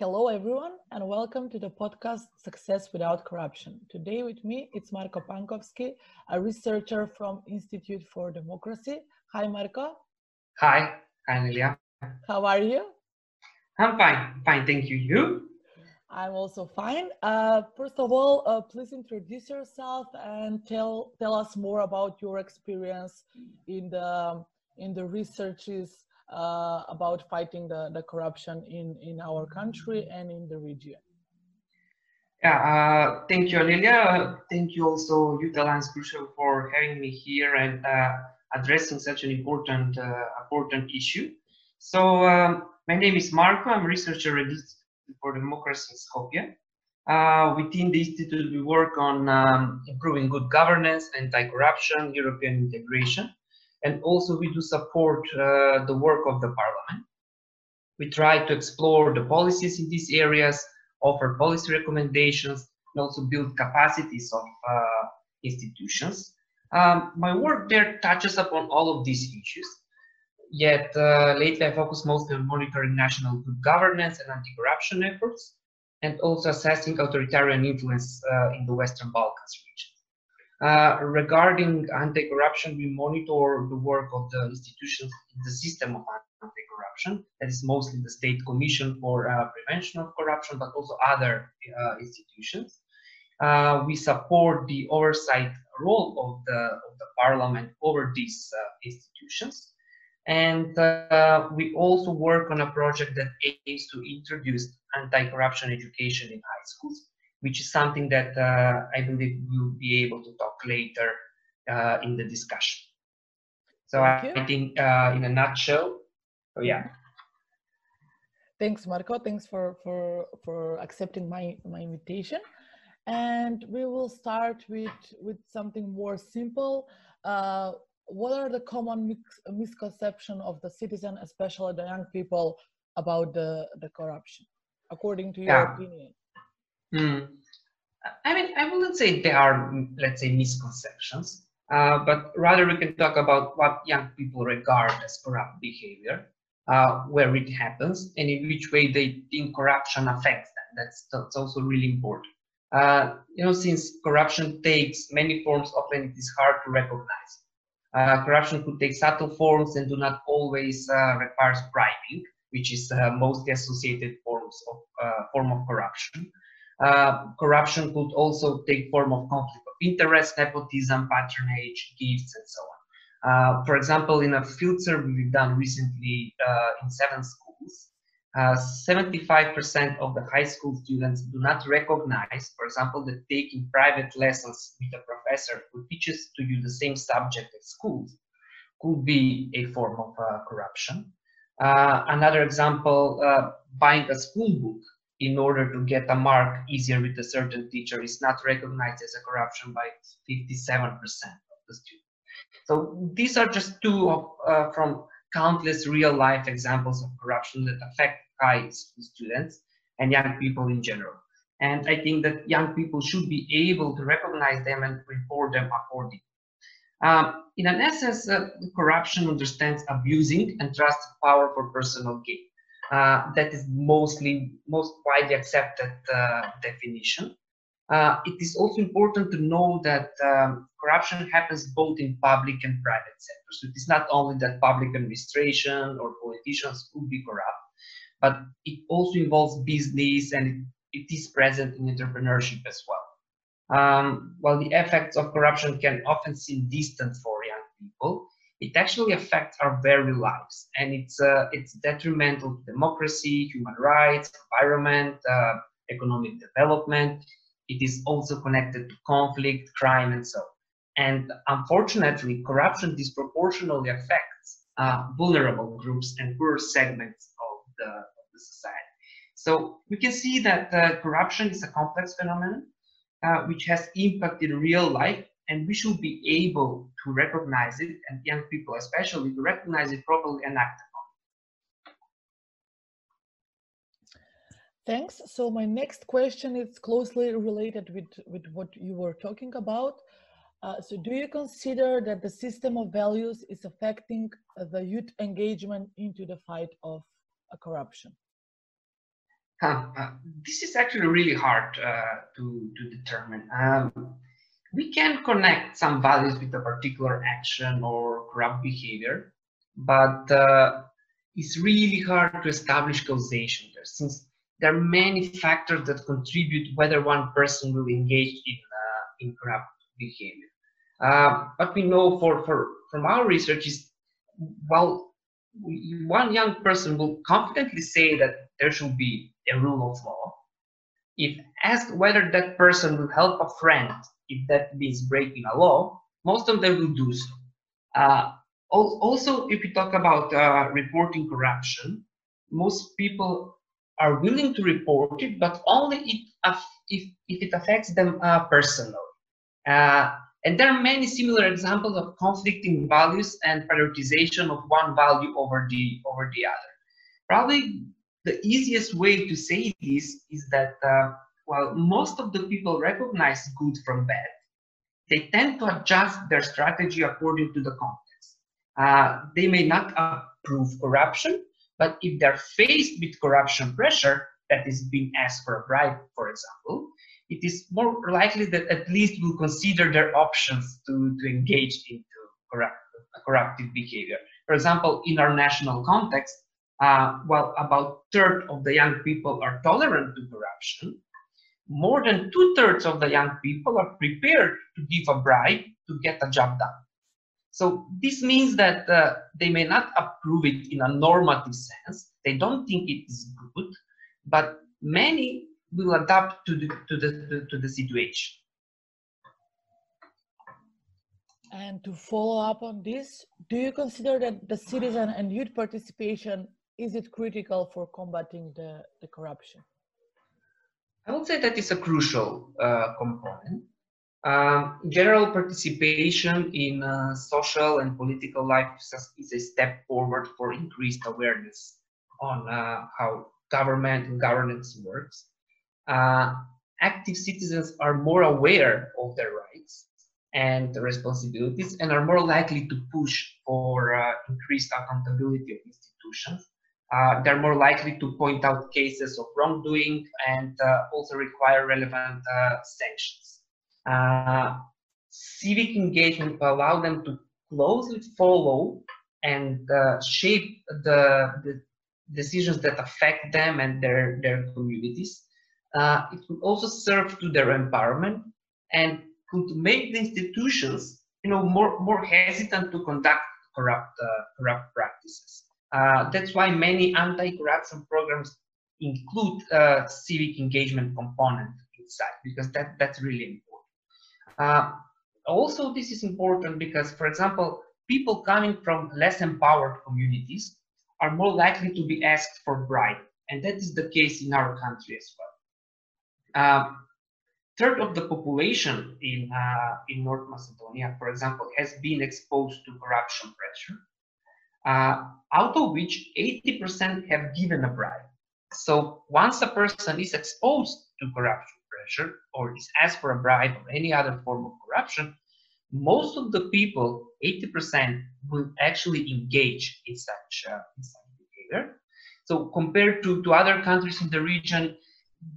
Hello, everyone, and welcome to the podcast Success Without Corruption. Today with me, it's Marko Pankovski, a researcher from Institute for Democracy. Hi, Marko. Hi. Hi, Nelia. How are you? I'm fine. Fine, thank you. You? I'm also fine. Uh, first of all, uh, please introduce yourself and tell tell us more about your experience in the in the researches uh, about fighting the, the corruption in, in our country and in the region. Yeah, uh, thank you, Anelia. Thank you also, Youth Alliance Krusevo, for having me here and uh, addressing such an important uh, important issue. So, um, my name is Marko. I'm researcher at Institute for Democracy in Skopje. Uh, within the Institute, we work on um, improving good governance, anti-corruption, European integration and also we do support uh, the work of the parliament. We try to explore the policies in these areas, offer policy recommendations, and also build capacities of uh, institutions. Um, my work there touches upon all of these issues, yet uh, lately I focus mostly on monitoring national good governance and anti-corruption efforts, and also assessing authoritarian influence uh, in the Western Balkans region. Uh, regarding anti-corruption, we monitor the work of the institutions in the system of anti-corruption. That is mostly the State Commission for uh, Prevention of Corruption, but also other uh, institutions. Uh, we support the oversight role of the, of the parliament over these uh, institutions. And we also work on a project that aims to introduce anti-corruption education in high schools which is something that uh, I believe we'll be able to talk later uh, in the discussion. So I, I, think uh, in a nutshell, so yeah. Thanks, Marko. Thanks for, for, for accepting my, my invitation. And we will start with, with something more simple. Uh, what are the common misconceptions of the citizen, especially the young people, about the, the corruption, according to your yeah. opinion? Mm. I mean, I wouldn't say there are, let's say, misconceptions, uh, but rather we can talk about what young people regard as corrupt behavior, uh, where it happens, and in which way they think corruption affects them. That's, that's also really important. Uh, you know, since corruption takes many forms, often it is hard to recognize. Uh, corruption could take subtle forms and do not always uh, requires bribing, which is uh, mostly associated forms of form of corruption. Uh, corruption could also take form of conflict of interest, nepotism, patronage, gifts, and so on. Uh, for example, in a field survey we've done recently uh, in seven schools, 75% uh, of the high school students do not recognize, for example, that taking private lessons with a professor who teaches to you the same subject at school could be a form of uh, corruption. Another example, buying a school book in order to get a mark easier with a certain teacher is not recognized as a corruption by 57% of the students. So these are just two of, uh, from countless real life examples of corruption that affect high school students and young people in general. And I think that young people should be able to recognize them and report them accordingly. Um, in an essence, uh, corruption understands abusing and trusted power for personal gain. Uh, that is mostly most widely accepted uh, definition. Uh, it is also important to know that um, corruption happens both in public and private sectors. So it is not only that public administration or politicians could be corrupt, but it also involves business and it, it is present in entrepreneurship as well. Um, while the effects of corruption can often seem distant for young people, it actually affects our very lives. And it's uh, it's detrimental to democracy human rights environment uh, economic development. It is also connected to conflict crime and so and unfortunately corruption disproportionately affects uh, vulnerable groups and poor segments of the, of the society. So we can see that uh, corruption is a complex phenomenon uh, which has impact in real life and we should be able to recognize it and young people especially to recognize it properly and act upon Thanks. So my next question is closely related with, with what you were talking about. Uh, so do you consider that the system of values is affecting the youth engagement into the fight of uh, corruption? Huh, uh, this is actually really hard uh, to, to determine. Um, we can connect some values with a particular action or corrupt behavior, but uh, it's really hard to establish causation there since there are many factors that contribute whether one person will engage in, uh, in corrupt behavior. Uh, what we know for, for, from our research is, while one young person will confidently say that there should be a rule of law, if asked whether that person will help a friend if that means breaking a law, most of them will do so. Uh, also, if we talk about uh, reporting corruption, most people are willing to report it, but only if, if, if it affects them uh, personally. Uh, and there are many similar examples of conflicting values and prioritization of one value over the, over the other. Probably the easiest way to say this is that uh, while most of the people recognize good from bad, they tend to adjust their strategy according to the context. Uh, they may not approve corruption, but if they're faced with corruption pressure, that is being asked for a bribe, for example, it is more likely that at least will consider their options to, to engage into corrupt, corruptive behavior. For example, in our national context, uh, while about third of the young people are tolerant to corruption, more than two thirds of the young people are prepared to give a bribe to get a job done. So this means that uh, they may not approve it in a normative sense. They don't think it is good, but many will adapt to the, to the, to the situation. And to follow up on this, do you consider that the citizen and youth participation is it critical for combating the, the corruption? I would say that is a crucial uh, component. Um, general participation in uh, social and political life is a step forward for increased awareness on uh, how government and governance works. Uh, active citizens are more aware of their rights and responsibilities and are more likely to push for uh, increased accountability of institutions uh, they're more likely to point out cases of wrongdoing and uh, also require relevant uh, sanctions. Uh, civic engagement will allow them to closely follow and uh, shape the, the, decisions that affect them and their, their communities. Uh, it could also serve to their empowerment and could make the institutions you know, more, more hesitant to conduct corrupt, corrupt practices. Uh, that's why many anti-corruption programs include a civic engagement component inside because that, that's really important. Uh, also, this is important because, for example, people coming from less empowered communities are more likely to be asked for bribe, and that is the case in our country as well. Uh, third of the population in uh, in North Macedonia, for example, has been exposed to corruption pressure, uh, out of which 80% have given a bribe. So once a person is exposed to corruption pressure or is asked for a bribe or any other form of corruption, most of the people, 80%, will actually engage in such, uh, in such behavior. So compared to, to other countries in the region,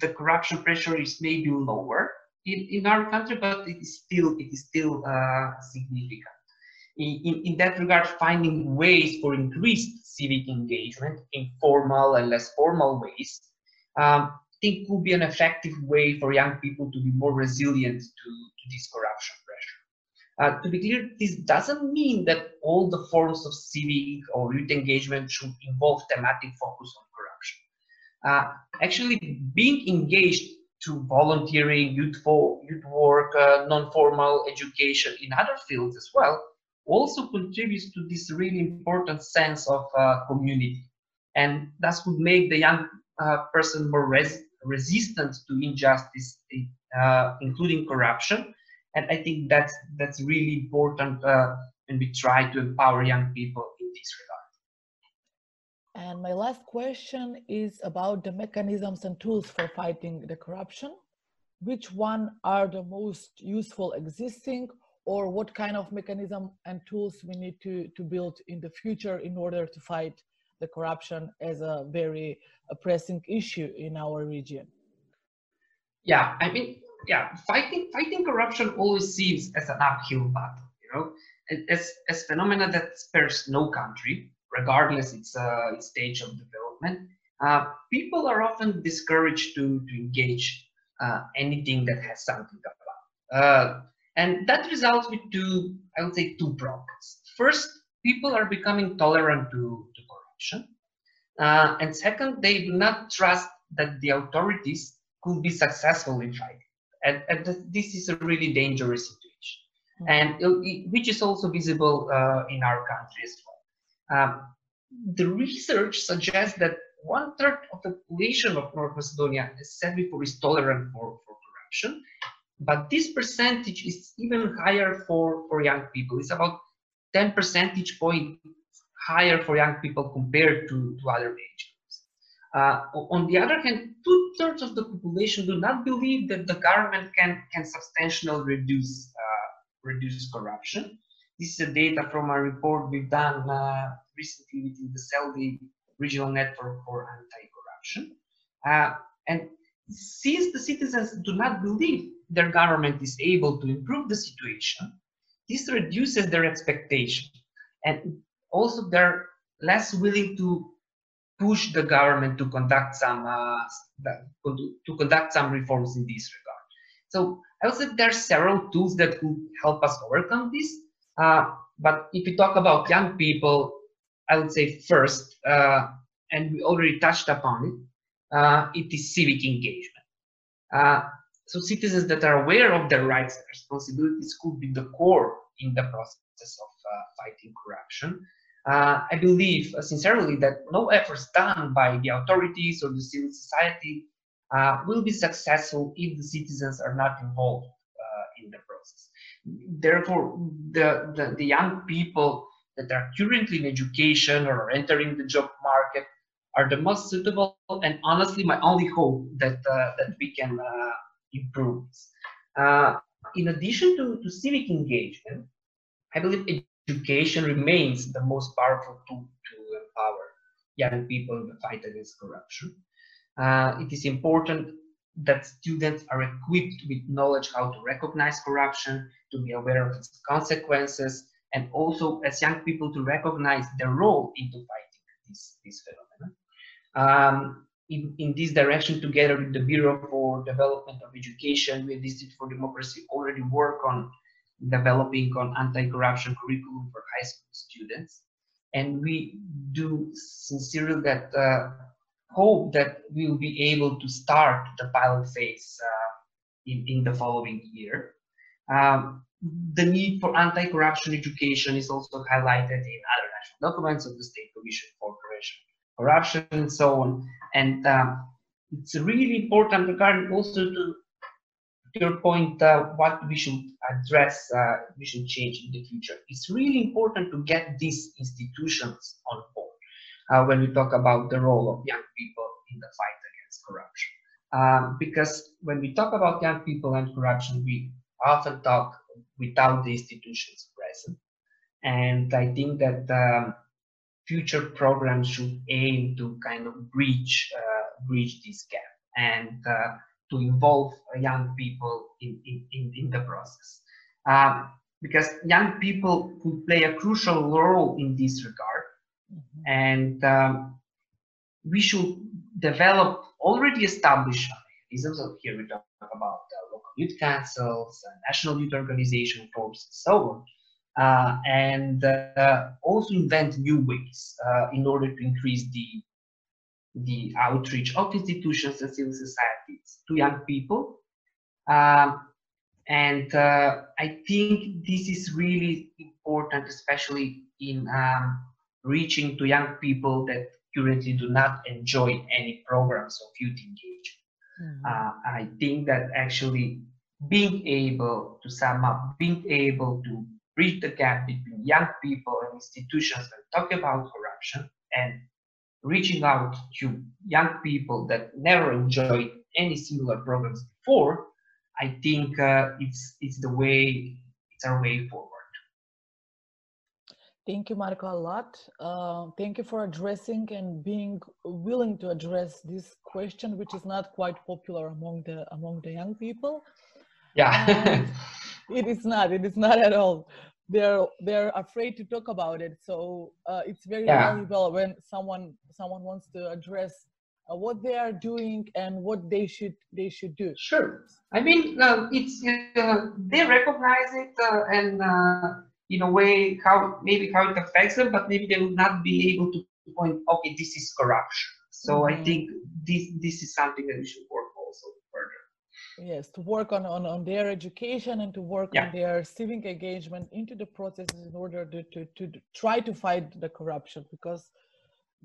the corruption pressure is maybe lower in, in our country, but it is still it is still uh, significant in, in that regard, finding ways for increased civic engagement in formal and less formal ways, um, I think could be an effective way for young people to be more resilient to, to this corruption pressure. Uh, to be clear, this doesn't mean that all the forms of civic or youth engagement should involve thematic focus on corruption. Uh, actually, being engaged to volunteering, youthful, youth work, uh, non-formal education in other fields as well also contributes to this really important sense of uh, community. And thus would make the young uh, person more res resistant to injustice uh, including corruption. And i think that's that's really important uh, when we try to empower young people in this regard. And my last question is about the mechanisms and tools for fighting the corruption. Which one are the most useful existing or what kind of mechanism and tools we need to, to build in the future in order to fight the corruption as a very pressing issue in our region. Yeah, I mean, yeah, fighting fighting corruption always seems as an uphill battle. You know, as as phenomena that spares no country, regardless its uh, stage of development. Uh, people are often discouraged to to engage uh, anything that has something to about. Uh, and that results with two, I would say, two problems. First, people are becoming tolerant to, to corruption. Uh, and second, they do not trust that the authorities could be successful in fighting. And, and this is a really dangerous situation, mm -hmm. and it, which is also visible uh, in our country as well. Um, the research suggests that one third of the population of North Macedonia, as said before, is tolerant for, for corruption. But this percentage is even higher for, for young people. It's about 10 percentage point higher for young people compared to, to other age groups. Uh, on the other hand, two-thirds of the population do not believe that the government can, can substantially reduce, uh, reduce corruption. This is a data from a report we've done uh, recently within the SELDI Regional Network for Anti-Corruption. Uh, and since the citizens do not believe their government is able to improve the situation, this reduces their expectation and also they're less willing to push the government to conduct some uh, to conduct some reforms in this regard. So I would say there are several tools that could help us overcome this. Uh, but if we talk about young people, I would say first, uh, and we already touched upon it, uh, it is civic engagement. So citizens that are aware of their rights and responsibilities could be the core in the process of uh, fighting corruption. Uh, I believe uh, sincerely that no efforts done by the authorities or the civil society uh, will be successful if the citizens are not involved uh, in the process. Therefore, the, the, the, young people that are currently in education or entering the job market are the most suitable and honestly my only hope that, uh, that we can uh, in addition to, to civic engagement, I believe education remains the most powerful tool to empower young people in the fight against corruption. Uh, it is important that students are equipped with knowledge how to recognize corruption, to be aware of its consequences, and also as young people to recognize their role into fighting this, this phenomenon. Um, in, in this direction, together with the Bureau for Development of Education, we Institute for Democracy already work on developing on anti-corruption curriculum for high school students. And we do sincerely that uh, hope that we will be able to start the pilot phase uh, in, in the following year. Um, the need for anti-corruption education is also highlighted in other national documents of the State Commission for Prevention Corruption and so on. And um, it's really important regarding also to your point, uh, what we should address, uh, we should change in the future. It's really important to get these institutions on board uh, when we talk about the role of young people in the fight against corruption. Um, because when we talk about young people and corruption, we often talk without the institutions present. And I think that um, future programs should aim to kind of bridge uh, breach this gap. And uh, to involve young people in, in, in, the process. Um, because young people could play a crucial role in this regard. Mm-hmm. And um, we should develop already established mechanisms. So here we talk about uh, local youth councils, national youth organization forms, and so on. Uh, and uh, also invent new ways uh, in order to increase the the outreach of institutions and civil societies to young people. Um, and uh, I think this is really important, especially in um, reaching to young people that currently do not enjoy any programs of youth engagement. Mm uh, I think that actually being able to sum up, being able to bridge the gap between young people and institutions that talk about corruption and reaching out to young people that never enjoyed any similar programs before, I think uh, it's it's the way it's our way forward. Thank you, Marko, a lot. Uh, thank you for addressing and being willing to address this question, which is not quite popular among the among the young people. Yeah, it is not. It is not at all. They're they're afraid to talk about it. So uh, it's very yeah. valuable when someone someone wants to address uh, what they are doing and what they should they should do. Sure. I mean, uh, it's uh, they recognize it uh, and uh, in a way how maybe how it affects them, but maybe they will not be able to point. Okay, this is corruption. So mm-hmm. I think this this is something that we should work also further. Yes, to work on on, on their education and to work yeah. on their civic engagement into the processes in order to, to to try to fight the corruption because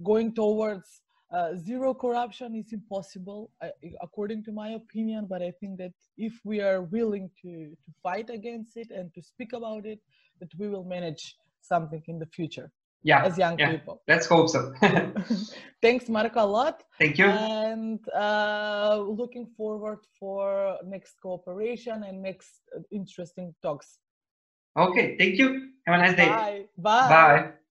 going towards uh, zero corruption is impossible uh, according to my opinion but i think that if we are willing to to fight against it and to speak about it that we will manage something in the future yeah as young yeah. people. Let's hope so. Thanks marko a lot. Thank you. And uh, looking forward for next cooperation and next uh, interesting talks. Okay thank you. Have a nice day. Bye. Bye, bye.